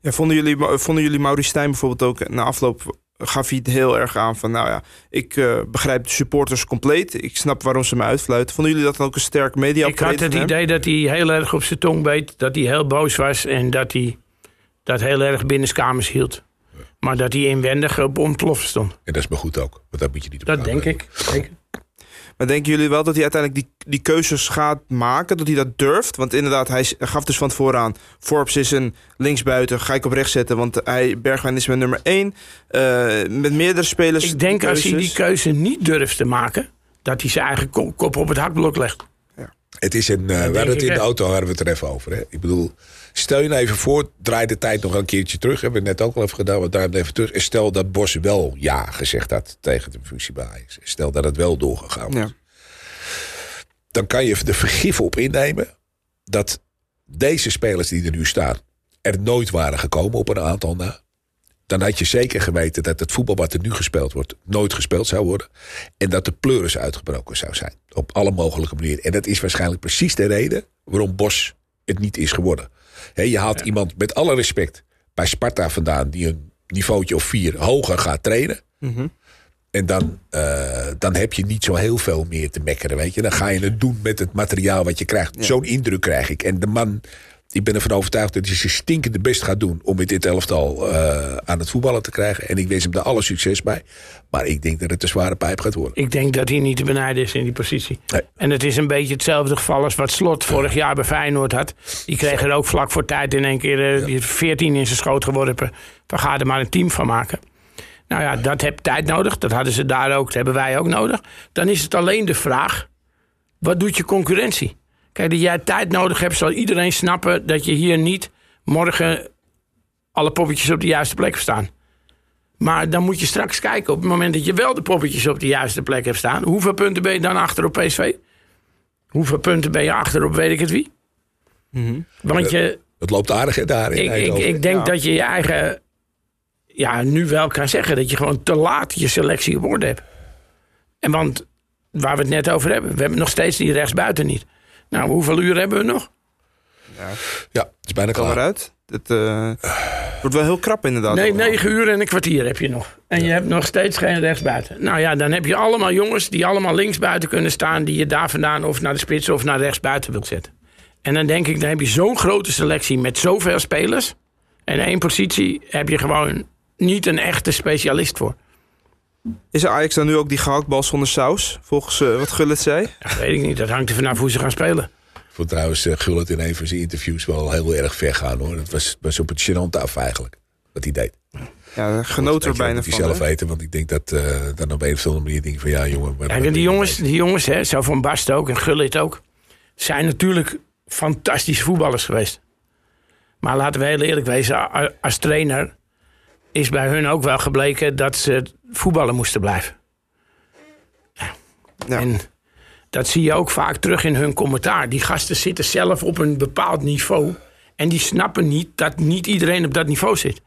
Ja, vonden, jullie, vonden jullie Maurice Stijn bijvoorbeeld ook na afloop gaf hij het heel erg aan van, nou ja, ik uh, begrijp de supporters compleet. Ik snap waarom ze me uitfluiten. Vonden jullie dat ook een sterk media Ik had het idee dat hij heel erg op zijn tong beet. Dat hij heel boos was en dat hij dat heel erg binnenskamers hield. Maar dat hij inwendig op ontploffen stond. En dat is me goed ook. Want dat moet je niet op Dat denk ik. Zeker. Maar denken jullie wel dat hij uiteindelijk die, die keuzes gaat maken? Dat hij dat durft? Want inderdaad, hij gaf dus van tevoren aan... Forbes is een linksbuiten, ga ik op rechts zetten... want hij, Bergwijn is mijn nummer één. Uh, met meerdere spelers... Ik denk als hij die keuze niet durft te maken... dat hij zijn eigen kop op het hakblok legt. Ja. Het is een... Uh, we hadden het in de auto hadden we het er even over. Hè? Ik bedoel, stel je nou even voor... draai de tijd nog een keertje terug. Hebben we net ook al even gedaan. We draaien even terug. En stel dat Bos wel ja gezegd had tegen de functie bij Stel dat het wel doorgegaan was. Ja. Dan kan je de vergif op innemen... dat deze spelers die er nu staan... er nooit waren gekomen op een aantal na dan had je zeker geweten dat het voetbal wat er nu gespeeld wordt... nooit gespeeld zou worden. En dat de pleuris uitgebroken zou zijn. Op alle mogelijke manieren. En dat is waarschijnlijk precies de reden waarom Bos het niet is geworden. Je haalt iemand met alle respect bij Sparta vandaan... die een niveautje of vier hoger gaat trainen... Mhm. En dan, uh, dan heb je niet zo heel veel meer te mekkeren, weet je. Dan ga je het doen met het materiaal wat je krijgt. Zo'n indruk krijg ik. En de man ik ben ervan overtuigd dat hij zijn stinkende best gaat doen... om met dit elftal uh, aan het voetballen te krijgen. En ik wens hem daar alle succes bij. Maar ik denk dat het een zware pijp gaat worden. Ik denk dat hij niet te benijden is in die positie. En het is een beetje hetzelfde geval als wat Slot vorig jaar bij Feyenoord had. Die kreeg er ook vlak voor tijd in één keer uh, ja. 14 in zijn schoot geworpen. We gaan er maar een team van maken. Nou ja, dat heb tijd nodig. Dat hadden ze daar ook, dat hebben wij ook nodig. Dan is het alleen de vraag, wat doet je concurrentie? Kijk, dat jij tijd nodig hebt, zal iedereen snappen dat je hier niet morgen alle poppetjes op de juiste plek staan. Maar dan moet je straks kijken op het moment dat je wel de poppetjes op de juiste plek hebt staan. Hoeveel punten ben je dan achter op PSV? Hoeveel punten ben je achter op weet ik het wie? Mm Want je. Het loopt aardig daarin. Ik, ik, ik denk dat je je eigen. Ja, nu wel kan zeggen dat je gewoon te laat je selectie op orde hebt. En want waar we het net over hebben, we hebben nog steeds die rechtsbuiten niet. Nou, hoeveel uur hebben we nog? Ja, ja het is bijna klaar. eruit. Het uh, wordt wel heel krap inderdaad. Nee, negen uur en een kwartier heb je nog. En je hebt nog steeds geen rechtsbuiten. Nou ja, dan heb je allemaal jongens die allemaal linksbuiten kunnen staan... die je daar vandaan of naar de spits of naar rechtsbuiten wilt zetten. En dan denk ik, dan heb je zo'n grote selectie met zoveel spelers... en één positie heb je gewoon niet een echte specialist voor. Is Ajax dan nu ook die gehaktbal zonder saus? Volgens uh, wat Gullit zei? Ja, weet ik niet. Dat hangt er vanaf hoe ze gaan spelen. Ik vond trouwens uh, Gullit in een van zijn interviews wel heel erg ver gaan hoor. Dat was, was op het gênant af eigenlijk. Wat hij deed. Ja, genoot er bijna van. zelf weten, want ik denk dat uh, dan op een of andere manier denk van ja jongen. Ja, en die jongens, die jongens hè, zo van Bast ook en Gullit ook, zijn natuurlijk fantastische voetballers geweest. Maar laten we heel eerlijk wezen, als trainer is bij hun ook wel gebleken dat ze voetballen moesten blijven. Ja. En dat zie je ook vaak terug in hun commentaar. Die gasten zitten zelf op een bepaald niveau. En die snappen niet dat niet iedereen op dat niveau zit.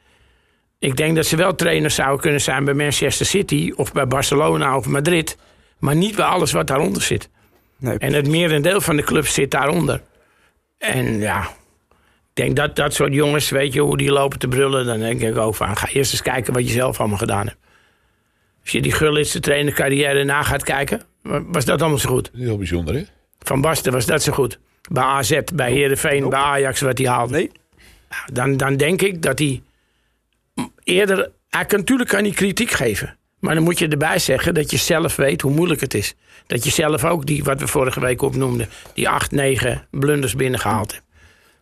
Ik denk dat ze wel trainers zouden kunnen zijn bij Manchester City of bij Barcelona of Madrid. Maar niet bij alles wat daaronder zit. Nee. En het merendeel van de clubs zit daaronder. En ja, denk dat dat soort jongens, weet je, hoe die lopen te brullen, dan denk ik ook van, ga eerst eens kijken wat je zelf allemaal gedaan hebt. Als je die Gullitse trainercarrière na gaat kijken, was dat allemaal zo goed. Heel bijzonder, hè? Van Basten was dat zo goed. Bij AZ, bij Heerenveen, bij Ajax, wat hij haalde. Nee. Dan, dan denk ik dat hij eerder... Hij kan, natuurlijk kan hij kritiek geven. Maar dan moet je erbij zeggen dat je zelf weet hoe moeilijk het is. Dat je zelf ook die, wat we vorige week opnoemden, die acht, negen blunders binnengehaald hebt.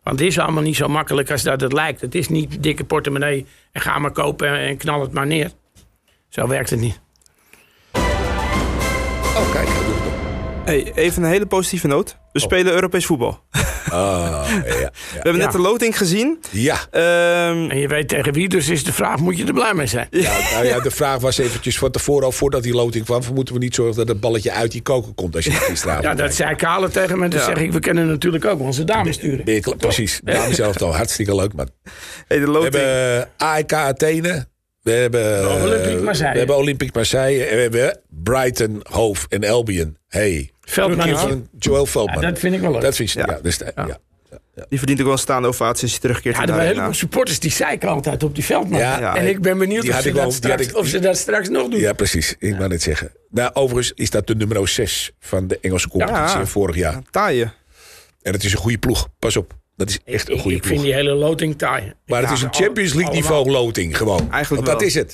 Want het is allemaal niet zo makkelijk als dat het lijkt. Het is niet dikke portemonnee en ga maar kopen en knal het maar neer. Zo werkt het niet. Oh, kijk. Hey, even een hele positieve noot. We oh. spelen Europees voetbal. Oh, ja, ja. We hebben net de loting gezien. Ja. Um, en je weet tegen wie, dus is de vraag, moet je er blij mee zijn? Ja, nou ja, de vraag was eventjes van tevoren al, voordat die loting kwam... moeten we niet zorgen dat het balletje uit die koker komt als je het straat Ja, dat zei Kale tegen me. Dan zeg ik, we kunnen natuurlijk ook onze dames sturen. Precies, dames zelf al. Hartstikke leuk, man. Hey, de loting. We hebben AEK Athene. We hebben, Olympique Marseille. We hebben Olympique Marseille. En we hebben Brighton, Hove en Albion. Hey. Veldman. Van Joel Veldman. dat vind ik wel leuk. Dat vind je, ja. dus, ja. Die verdient ook wel een staande ovatie als hij terugkeert. Ja, er waren heleboel supporters die zeiken altijd op die veldman. Ja, en ik ben benieuwd of, ze dat, straks, of ze dat straks nog doen. Ja, precies. Ik wou net zeggen. Nou, overigens is dat de nummer 6 van de Engelse competitie vorig jaar. Taaien. En het is een goede ploeg. Pas op. Dat is echt een goede ik ploeg. Ik vind die hele loting taai. Maar het is een Champions League niveau loting gewoon. Eigenlijk Want dat is het.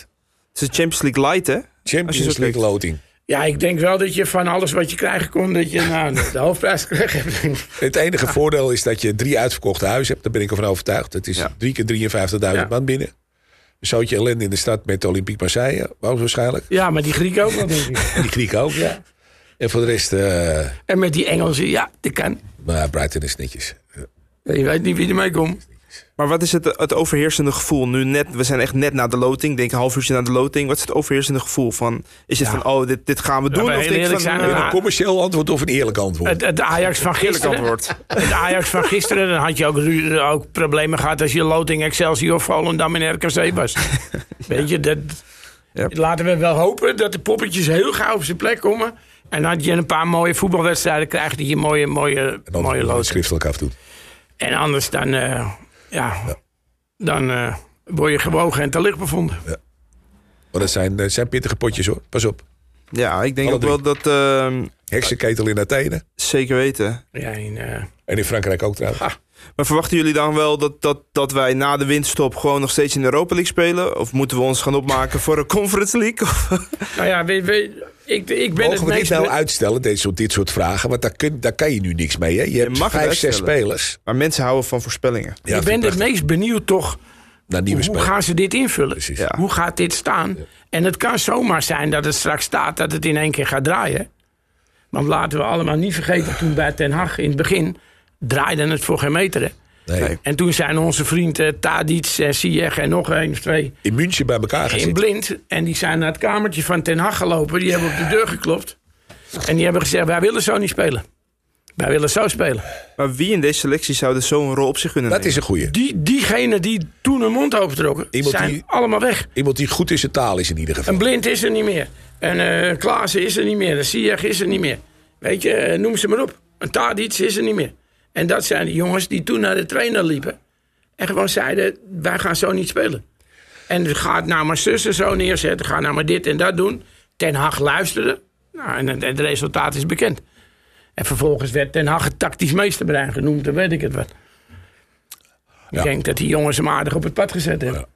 Het is een Champions League light, hè? Champions League loting. Ja, ik denk wel dat je van alles wat je krijgen kon, dat je nou, de hoofdprijs kreeg. Het enige voordeel is dat je drie uitverkochte huizen hebt. Daar ben ik ervan overtuigd. Het is drie keer 53.000 ja. man binnen. Een zootje ellende in de stad met Olympique Marseille. Waarschijnlijk. Ja, maar die Grieken ook wel, denk ik. Die Grieken ook, ja. En voor de rest... Uh... En met die Engelsen, ja, dat kan. Maar Brighton is netjes. Je weet niet wie er mee komt. Maar wat is het, het overheersende gevoel nu net? We zijn echt net na de loting, denk een half uurtje na de loting. Wat is het overheersende gevoel van? Is het van, oh, dit, dit gaan we doen? Ja, of denk van, zijn, een commercieel antwoord of een eerlijk antwoord? Het, het Ajax van gisteren. Antwoord. Het Ajax van gisteren, dan had je ook, ook problemen gehad als je loting Excelsior, Volendam en RKC was. Weet je, dat, laten we wel hopen dat de poppetjes heel gauw op zijn plek komen. En dat je een paar mooie voetbalwedstrijden krijgt die je mooie, mooie, mooie loting. schriftelijk afdoet. En anders dan... Uh, ja, dan uh, word je gewogen en te licht bevonden. Ja. Maar dat zijn, dat zijn pittige potjes hoor, pas op. Ja, ik denk ook wel dat... Uh, Heksenketel in Athene. Zeker weten. Ja, in, uh... En in Frankrijk ook trouwens. Maar verwachten jullie dan wel dat, dat, dat wij na de winststop gewoon nog steeds in de Europa League spelen? Of moeten we ons gaan opmaken voor een Conference League? nou ja, we, we, ik, ik ben Mogen we dit nou uitstellen, dit soort, dit soort vragen? Want daar, kun, daar kan je nu niks mee. Hè? Je, hebt mag vijf, zes spelers. Maar mensen houden van voorspellingen. Ja, ik ben het meest benieuwd toch... Hoe, hoe gaan ze dit invullen? Hoe gaat dit staan? En het kan zomaar zijn dat het straks staat dat het in één keer gaat draaien. Want laten we allemaal niet vergeten, toen bij Ten Hag in het begin draaide het voor geen meter. Nee. En toen zijn onze vrienden Tadic, Ziyech en nog één of twee... In München bij elkaar gezeten. In blind. En die zijn naar het kamertje van Ten Hag gelopen. Die hebben op de deur geklopt. En die hebben gezegd, wij willen zo niet spelen. Wij willen zo spelen. Maar wie in deze selectie zou dus zo'n rol op zich kunnen nemen? Dat is een goeie. Die, diegenen die toen hun mond opentrokken, zijn die, allemaal weg. Iemand die goed in zijn taal is in ieder geval. Een blind is er niet meer. En uh, Klaassen is er niet meer. Een Ziyech is er niet meer. Weet je, eh, noem ze maar op. Een Tadic is er niet meer. En dat zijn de jongens die toen naar de trainer liepen. En gewoon zeiden, wij gaan zo niet spelen. En gaat nou maar zussen zo neerzetten. Ga nou maar dit en dat doen. Ten Hag luisterde. Nou, en, het resultaat is bekend. En vervolgens werd Ten Hag het tactisch meesterbrein genoemd. Dan weet ik het wat. Ik denk dat die jongens hem aardig op het pad gezet hebben.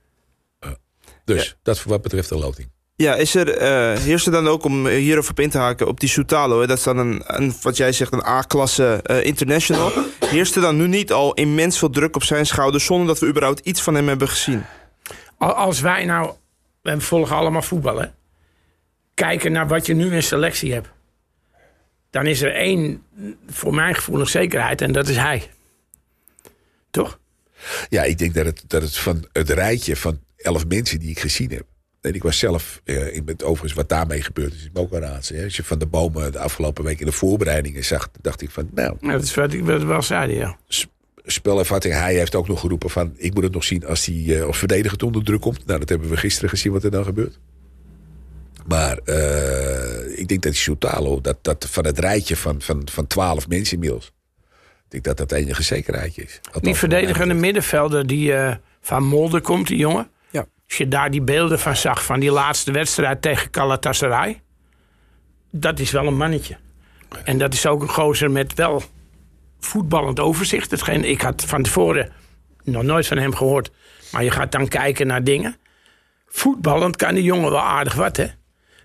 Ja. Dus, dat wat betreft de loting. Ja, is er, uh, heerst er dan ook om hierop op in te haken op die Soutalo? Dat is dan een, een wat jij zegt, een A-klasse uh, international. Heerst er dan nu niet al immens veel druk op zijn schouders... zonder dat we überhaupt iets van hem hebben gezien? Als wij nou, we volgen allemaal voetballen... kijken naar wat je nu in selectie hebt... dan is er één, voor mijn gevoel, nog zekerheid... en dat is hij. Toch? Ja, ik denk dat het, dat het van het rijtje van elf mensen die ik gezien heb en ik was zelf, uh, ik ben overigens wat daarmee gebeurd is, ik ook een raadsel. Als je van de bomen de afgelopen week in de voorbereidingen zag, dacht ik van, nou. Ja, dat is wat ik wel zei, ja. Spelervatting, hij heeft ook nog geroepen van, ik moet het nog zien als hij uh, als verdediger onder druk komt. Nou, dat hebben we gisteren gezien wat er dan gebeurt. Maar uh, ik denk dat die Soutalo, dat, dat van het rijtje van, van, van 12 mensen inmiddels. Ik denk dat dat enige zekerheidje is. Althans, die verdedigende middenvelder die uh, van Molde komt, die jongen. Als je daar die beelden van zag van die laatste wedstrijd tegen Galatasaray. Dat is wel een mannetje. En dat is ook een gozer met wel voetballend overzicht. Hetgeen, ik had van tevoren nog nooit van hem gehoord. Maar je gaat dan kijken naar dingen. Voetballend kan die jongen wel aardig wat, hè?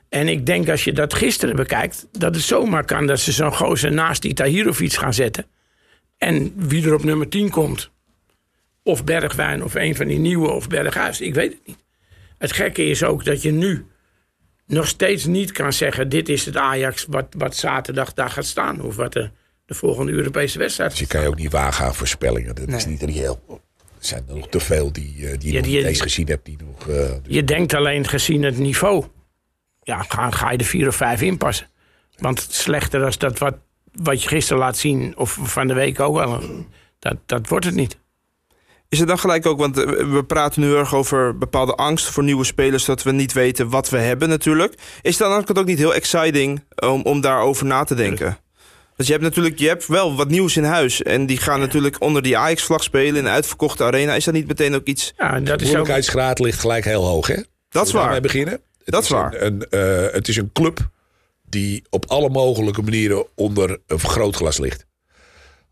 En ik denk als je dat gisteren bekijkt... dat het zomaar kan dat ze zo'n gozer naast die Tahirovic gaan zetten. En wie er op nummer 10 komt, of Bergwijn of een van die nieuwe of Berghuis. Ik weet het niet. Het gekke is ook dat je nu nog steeds niet kan zeggen... dit is het Ajax wat, wat zaterdag daar gaat staan. Of wat de, de volgende Europese wedstrijd Dus je kan je ook niet wagen aan voorspellingen. Dat is niet reëel. Er zijn er nog te veel die, uh, die, ja, die je nog niet eens gezien hebt. Die nog, uh, je denkt alleen gezien het niveau. Ja, ga, ga je er vier of vijf inpassen. Want slechter dan dat wat, wat je gisteren laat zien... of van de week ook wel, dat, dat wordt het niet. Is het dan gelijk ook, want eh, we praten nu erg over bepaalde angst voor nieuwe spelers, dat we niet weten wat we hebben natuurlijk. Is dan ook niet heel exciting om, om daarover na te denken? Want je hebt natuurlijk je hebt wel wat nieuws in huis. En die gaan natuurlijk onder die Ajax-vlag spelen in een uitverkochte arena. Is dat niet meteen ook iets... Ja, dat de moeilijkheidsgraad ligt gelijk heel hoog, hè? Dat is waar. beginnen. Het dat is waar. Een, een uh, het is een club die op alle mogelijke manieren onder een vergrootglas ligt.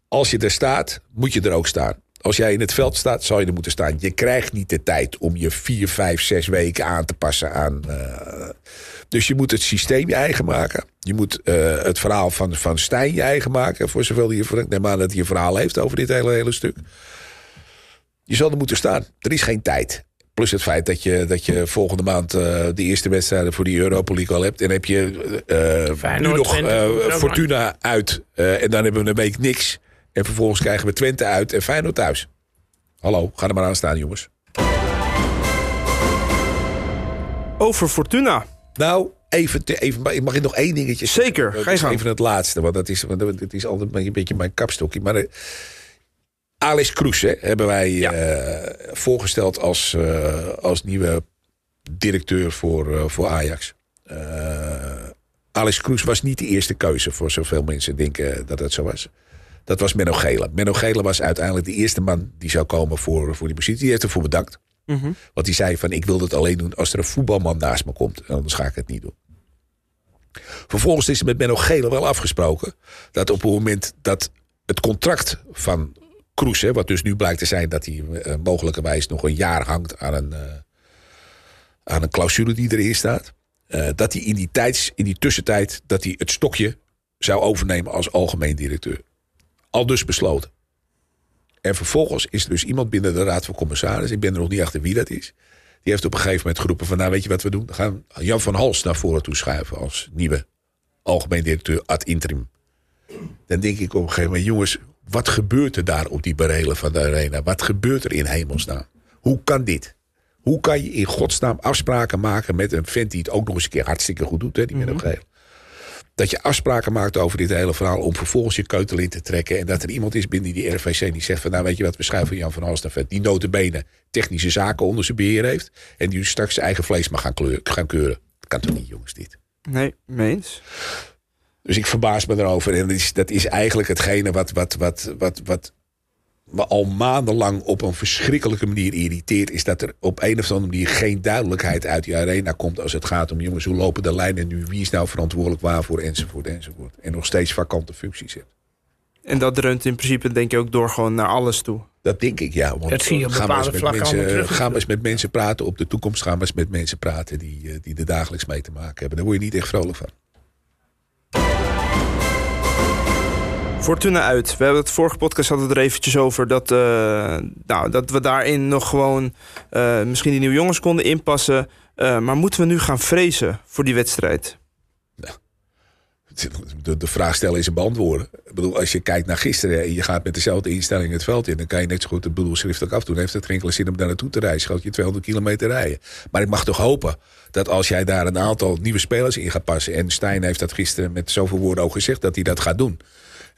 Als je er staat, moet je er ook staan. Als jij in het veld staat, zou je er moeten staan. Je krijgt niet de tijd om je vier, vijf, zes weken aan te passen aan. Uh, dus je moet het systeem je eigen maken. Je moet uh, het verhaal van, van Stijn je eigen maken. Voor zoveel je. Ik neem aan dat hij een verhaal heeft over dit hele, hele stuk. Je zal er moeten staan. Er is geen tijd. Plus het feit dat je, dat je volgende maand uh, de eerste wedstrijden voor die Europa League al hebt. En heb je uh, nu nog Fortuna uit. en dan hebben we een week niks. En vervolgens krijgen we Twente uit en Feyenoord thuis. Hallo, ga er maar aan staan, jongens. Over Fortuna. Nou, even, te, even mag ik nog één dingetje Zeker, ga je gang. Even het laatste, want dat is, dat is altijd een beetje mijn kapstokje. Maar uh, Alice Kroes hè, hebben wij ja. uh, voorgesteld als, uh, als nieuwe directeur voor, voor Ajax. Alice Kroes was niet de eerste keuze voor zoveel mensen denken dat het zo was. Dat was Menno Gele. Menno Gele was uiteindelijk de eerste man die zou komen voor, voor die positie. Die heeft ervoor bedankt. Mm -hmm. Want die zei van ik wil het alleen doen als er een voetbalman naast me komt. Anders ga ik het niet doen. Vervolgens is er met Menno Gele wel afgesproken. Dat op het moment dat het contract van Kroes, wat dus nu blijkt te zijn dat hij uh, mogelijkerwijs nog een jaar hangt aan een, uh, aan een clausule die erin staat. Uh, dat hij in die, tijds, in die tussentijd dat hij het stokje zou overnemen als algemeen directeur. Al dus besloten. En vervolgens is er dus iemand binnen de Raad van Commissaris. Ik ben er nog niet achter wie dat is. Die heeft op een gegeven moment geroepen van... nou weet je wat we doen? Dan gaan we Jan van Hals naar voren toe schuiven... als nieuwe algemeen directeur ad interim. Dan denk ik op een gegeven moment... jongens, wat gebeurt er daar op die barelen van de arena? Wat gebeurt er in hemelsnaam? Hoe kan dit? Hoe kan je in godsnaam afspraken maken met een vent... die het ook nog eens een keer hartstikke goed doet, hè, die mm -hmm. Dat je afspraken maakt over dit hele verhaal... om vervolgens je keutel in te trekken... en dat er iemand is binnen die RVC die zegt van... nou weet je wat, we schuiven Jan van Halstenvet... die notabene technische zaken onder zijn beheer heeft... en die straks zijn eigen vlees mag gaan, kleur, gaan keuren. Dat kan toch niet, jongens, dit? Nee, meens. Dus ik verbaas me erover. En dat is, dat is eigenlijk hetgene wat, wat, wat, wat, wat me al maandenlang op een verschrikkelijke manier irriteert... is dat er op een of andere manier geen duidelijkheid uit die arena komt... als het gaat om, jongens, hoe lopen de lijnen nu? Wie is nou verantwoordelijk waarvoor? Enzovoort, enzovoort. En nog steeds vakante functies hebt. En dat dreunt in principe denk ik ook door gewoon naar alles toe. Dat denk ik, ja. Want dat zie je op gaan bepaalde vlakken mensen, Gaan we eens met mensen praten op de toekomst. Gaan we eens met mensen praten die, die er dagelijks mee te maken hebben. Daar word je niet echt vrolijk van. Fortuna uit. We hebben het vorige podcast hadden er eventjes over dat, uh, nou, dat we daarin nog gewoon uh, misschien die nieuwe jongens konden inpassen. Uh, maar moeten we nu gaan vrezen voor die wedstrijd? De, de vraag stellen is een beantwoorden. Ik bedoel, als je kijkt naar gisteren en je gaat met dezelfde instelling het veld in, dan kan je net zo goed het bedoel schriftelijk afdoen. Heeft het geen enkele zin om daar naartoe te? Schoot je 200 kilometer rijden. Maar ik mag toch hopen dat als jij daar een aantal nieuwe spelers in gaat passen. En Stijn heeft dat gisteren met zoveel woorden ook gezegd dat hij dat gaat doen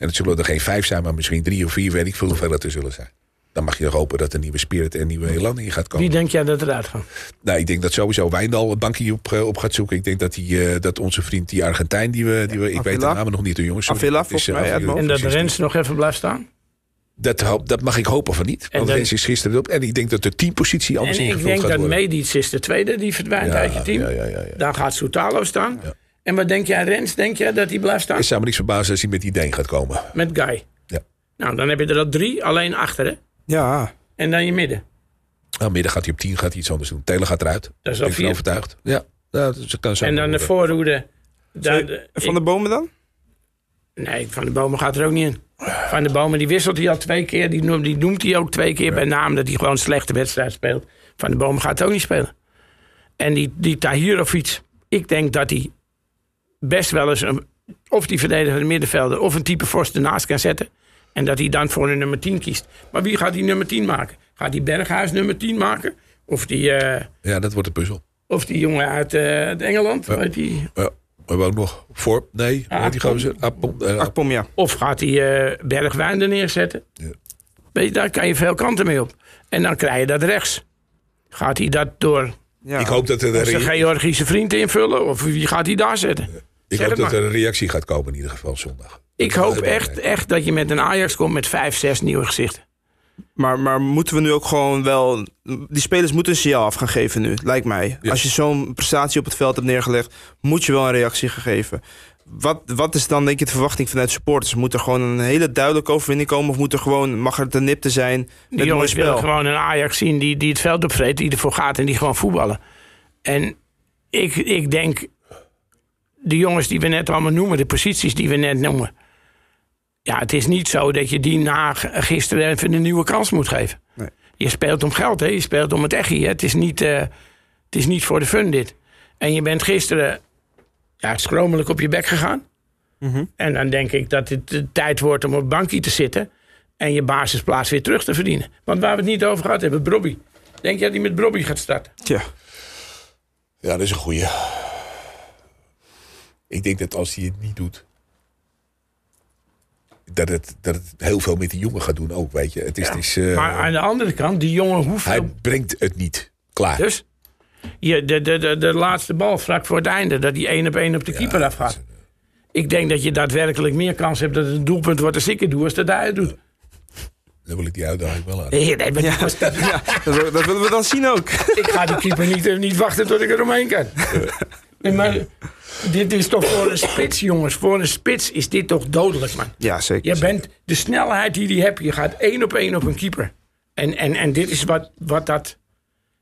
en het zullen er geen vijf zijn, maar misschien drie of vier, weet ik veel hoeveel het er zullen zijn. Dan mag je toch hopen dat er nieuwe spirit en nieuwe elan in gaat komen. Wie denk jij dat eruit gaat? Nou, ik denk dat sowieso Wijndal het bankje op, op gaat zoeken. Ik denk dat, die, uh, dat onze vriend, die Argentijn, die we, die we ik weet de namen nog niet, de jongens. Avila, volgens mij. en dat Rens nog even blijft staan? Dat, dat mag ik hopen van niet. Want Rens is gisteren op. En ik denk dat de teampositie anders ingevuld gaat worden. En ik denk dat Medic is de tweede, die verdwijnt ja, uit je team. Ja, ja, ja, Daar gaat Soutalo staan. En wat denk jij, Rens? Denk jij dat hij blijft staan? Ik zou me niet verbazen als hij met die Deen gaat komen. Met Guy? Ja. Nou, dan heb je er dat drie, alleen achter, hè? Ja. En dan je midden? Nou, midden gaat hij op tien, gaat hij iets anders doen. Taylor gaat eruit. Dat is al vier. overtuigd. Ja. ja dat kan zo en dan de voorhoede. Daar, van de bomen dan? Nee, van de bomen gaat er ook niet in. Van de Bomen, die wisselt hij al twee keer. Die noemt, die noemt hij ook twee keer bij naam dat hij gewoon een slechte wedstrijd speelt. Van de Bomen gaat ook niet spelen. En die, die Tahirovic, ik denk dat hij best wel eens een, of die verdediger middenvelder of een type Forst ernaast kan zetten. En dat hij dan voor een nummer 10 kiest. Maar wie gaat die nummer 10 maken? Gaat die Berghuis nummer 10 maken? Of die... Uh, ja, dat wordt een puzzel. Of die jongen uit, uh, Engeland? Ja. Die... Ja. We hebben ook nog voor. Nee, die gozer. Akpom, uh, Akpom, ja. Of gaat hij uh, Bergwijn er neerzetten? Ja. Weet je, daar kan je veel kanten mee op. En dan krijg je dat rechts. Gaat hij dat door... Ja. Ik hoop dat er een Georgische vriend invullen? Of wie gaat hij daar zetten? Ik hoop dat er een reactie gaat komen in ieder geval zondag. Ik hoop echt, echt dat je met een Ajax komt met vijf, zes nieuwe gezichten. Maar, maar moeten we nu ook gewoon wel. Die spelers moeten een signaal af gaan geven nu, lijkt mij. Als je zo'n prestatie op het veld hebt neergelegd, moet je wel een reactie gaan geven. Wat, wat is dan denk je de verwachting vanuit supporters? Moet er gewoon een hele duidelijke overwinning komen? Of moet er gewoon, mag er te nipte zijn? Die jongens willen gewoon een Ajax zien die, die het veld opvreet, die ervoor gaat en die gewoon voetballen. En ik, ik denk, de jongens die we net allemaal noemen, de posities die we net noemen ja, het is niet zo dat je die na gisteren even een nieuwe kans moet geven. Nee. Je speelt om geld, hè? je speelt om het echi. Het, is niet, uh, het is niet voor de fun dit. En je bent gisteren ja, schromelijk op je bek gegaan. Mm En dan denk ik dat het de tijd wordt om op bankje te zitten... en je basisplaats weer terug te verdienen. Want waar we het niet over gehad hebben, Brobby. Denk jij dat hij met Brobby gaat starten? Tja. Ja, dat is een goeie. Ik denk dat als hij het niet doet dat het, dat het heel veel met die jongen gaat doen ook, weet je. Het is, het is uh, maar aan de andere kant, die jongen hoeft... Hij brengt het niet klaar. Dus? Je, de, de, de, de laatste bal vlak voor het einde, dat die één op één op de keeper ja, afgaat. Ik denk dat je daadwerkelijk meer kans hebt dat het een doelpunt wordt als ik het doe, als dat hij het doet. Dan wil ik die uitdaging wel aan. Nee, nee, maar ja, ja, dat, willen we dan zien ook. ik ga die keeper niet, niet wachten tot ik er omheen kan. Nee, maar dit is toch voor een spits, jongens. Voor een spits is dit toch dodelijk, man. Ja, zeker. Je bent de snelheid die die hebt. Je gaat één op één op een keeper. En, en, en dit is wat, wat dat.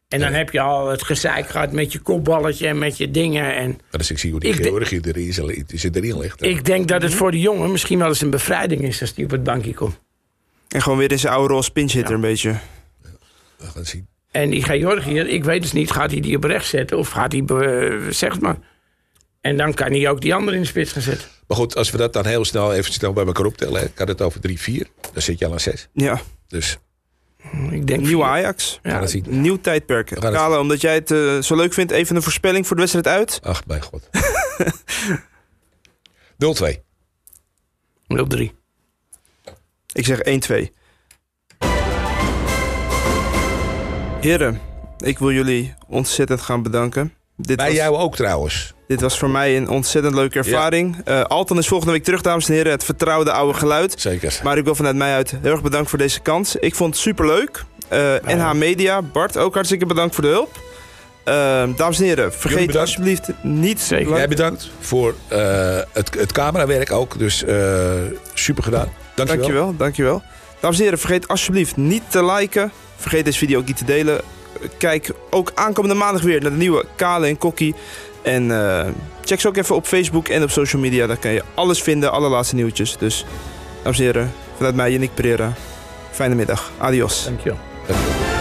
En dan heb je al het gezeik gehad met je kopballetje en met je dingen. En dat is, ik zie hoe die Georgië erin, zit erin ligt. Ik denk dat het voor de jongen misschien wel eens een bevrijding is als die op het bankje komt. En gewoon weer in zijn oude rol pinch ja. een beetje. Ja, we gaan zien. En die Georgië, ik weet dus niet, gaat hij die op rechts zetten of gaat hij, uh, zeg maar. En dan kan hij ook die andere in de spits gaan zetten. Maar goed, als we dat dan heel snel even snel bij elkaar optellen, ik had het over 3-4, dan zit je al aan 6. Ja. Dus. Ik denk Nieuw Ajax. Ja, Nieuw tijdperk. Kale, omdat jij het uh, zo leuk vindt, even een voorspelling voor de wedstrijd uit. Ach, bij god. 0-2. 0-3. Ik zeg 1-2. Heren, ik wil jullie ontzettend gaan bedanken. Dit Bij jou ook trouwens. Dit was voor mij een ontzettend leuke ervaring. Ja. Uh, Alton is volgende week terug, dames en heren. Het vertrouwde oude geluid. Zeker. Maar ik wil vanuit mij uit heel erg bedankt voor deze kans. Ik vond het superleuk. Uh, eh, NH Media, Bart, ook hartstikke bedankt voor de hulp. Uh, dames en heren, vergeet alsjeblieft niet... Zeker. Jij bedankt voor het, het camerawerk ook. Dus super gedaan. Dankjewel. Dankjewel, dankjewel. Dames en heren, vergeet alsjeblieft niet te liken. Vergeet deze video ook niet te delen. Kijk ook aankomende maandag weer naar de nieuwe Kale en Kokkie. En uh, check ze ook even op Facebook en op social media. Daar kan je alles vinden, alle laatste nieuwtjes. Dus, dames en heren, vanuit mij, Yannick Pereira. Fijne middag. Adios. Dankjewel. Dankjewel.